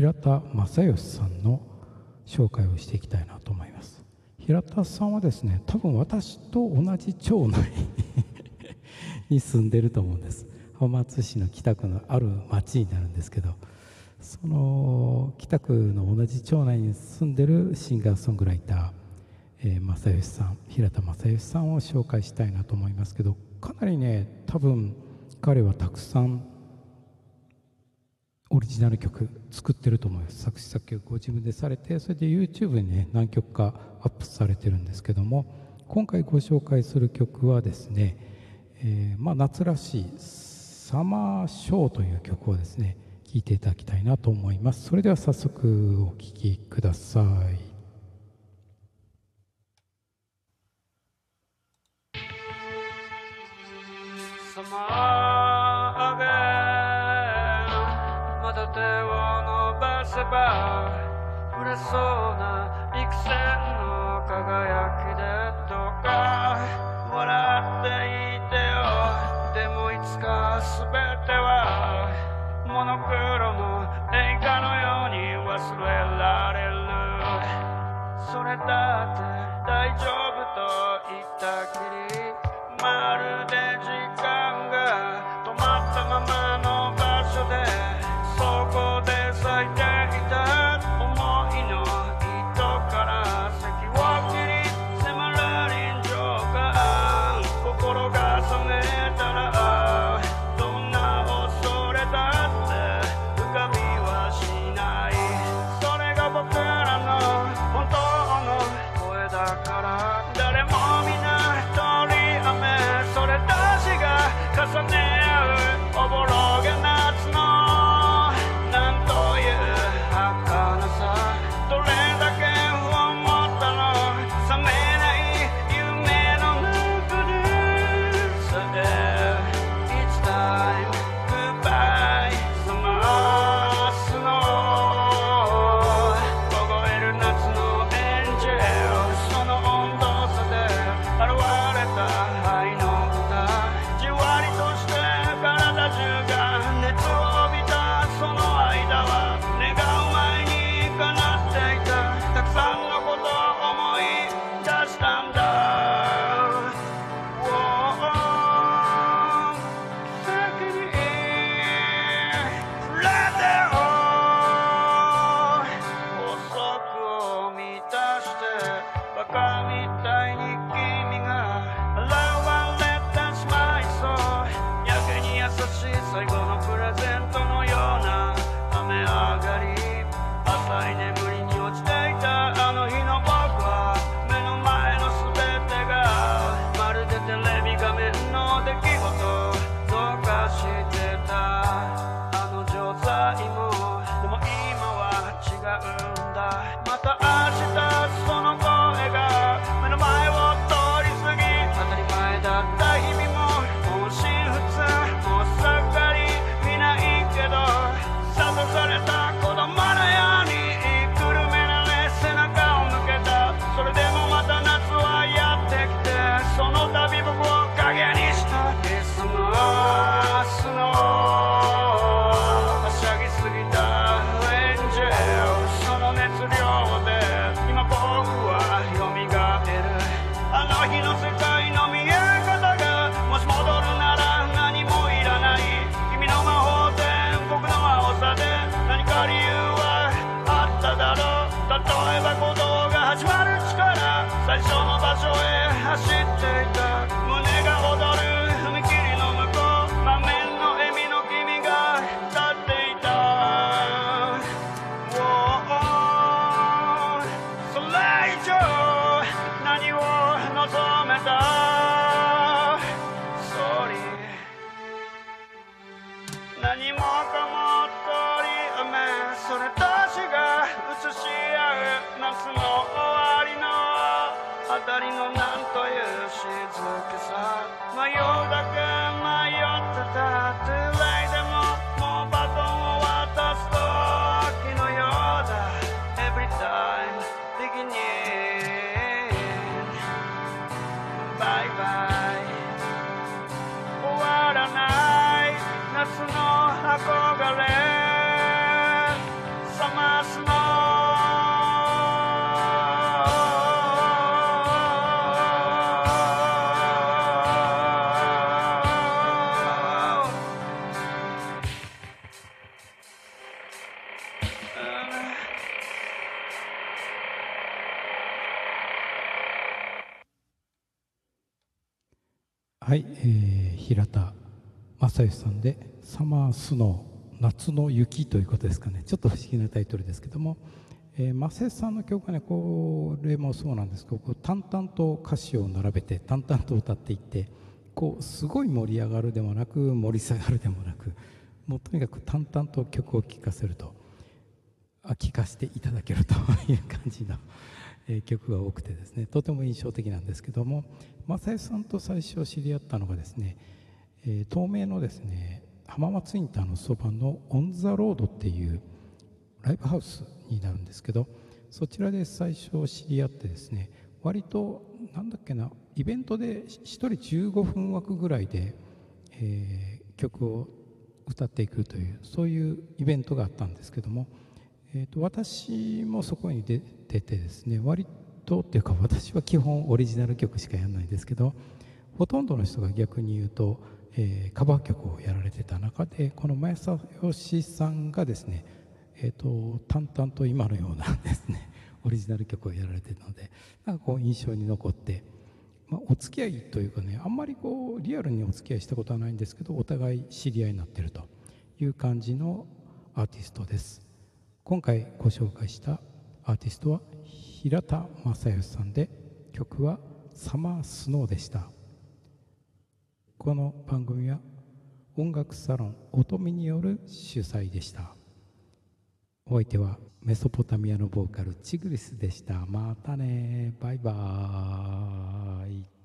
平田正義さんの紹介をしていきたいなと思います。平田さんはですね多分私と同じ町内に住んでると思うんです。浜松市の北区のある町になるんですけどその北区の同じ町内に住んでるシンガーソングライター、えー、正義さん平田正義さんを紹介したいなと思いますけどかなりね多分彼はたくさんオリジナル曲作ってると思います。作詞作曲ご自分でされてそれで YouTube にね何曲かアップされてるんですけども今回ご紹介する曲はですね、えー、まあ、夏らしい「サマーショー」という曲をですね聴いていただきたいなと思います。それでは早速お聴きください。ば触れそうな幾千の輝きでどうか笑っていてよ。でもいつか全てはモノクロの映画のように忘れられる。それだって大丈夫と言ったきり。夏の憧はい、えー、平田正義さんで「サマースノー夏の雪」ということですかね。ちょっと不思議なタイトルですけども、えー、正義さんの曲はねこれもそうなんですけどこう淡々と歌詞を並べて淡々と歌っていってこうすごい盛り上がるでもなく盛り下がるでもなくもうとにかく淡々と曲を聴かせるとあ聴かせていただけるという感じのえ曲が多くてですねとても印象的なんですけども正義さんと最初知り合ったのがですね、え東名のですね浜松インターのそばのオン・ザ・ロードっていうライブハウスになるんですけどそちらで最初知り合ってですね割となんだっけなイベントで1人15分枠ぐらいで、えー、曲を歌っていくというそういうイベントがあったんですけどもえーと、私もそこに出ててですね割とっていうか私は基本オリジナル曲しかやらないんですけどほとんどの人が逆に言うと、えー、カバー曲をやられてた中でこの前澤義さんがですね、えーと、淡々と今のようなですねオリジナル曲をやられてたのでなんかこう印象に残って、まあ、お付き合いというかねあんまりこうリアルにお付き合いしたことはないんですけどお互い知り合いになってるという感じのアーティストです。今回ご紹介したアーティストは平田正義さんで曲は「サマースノー」でした。この番組は音楽サロン音見による主催でした。お相手はメソポタミアのボーカルチグリスでした。またね。バイバーイ。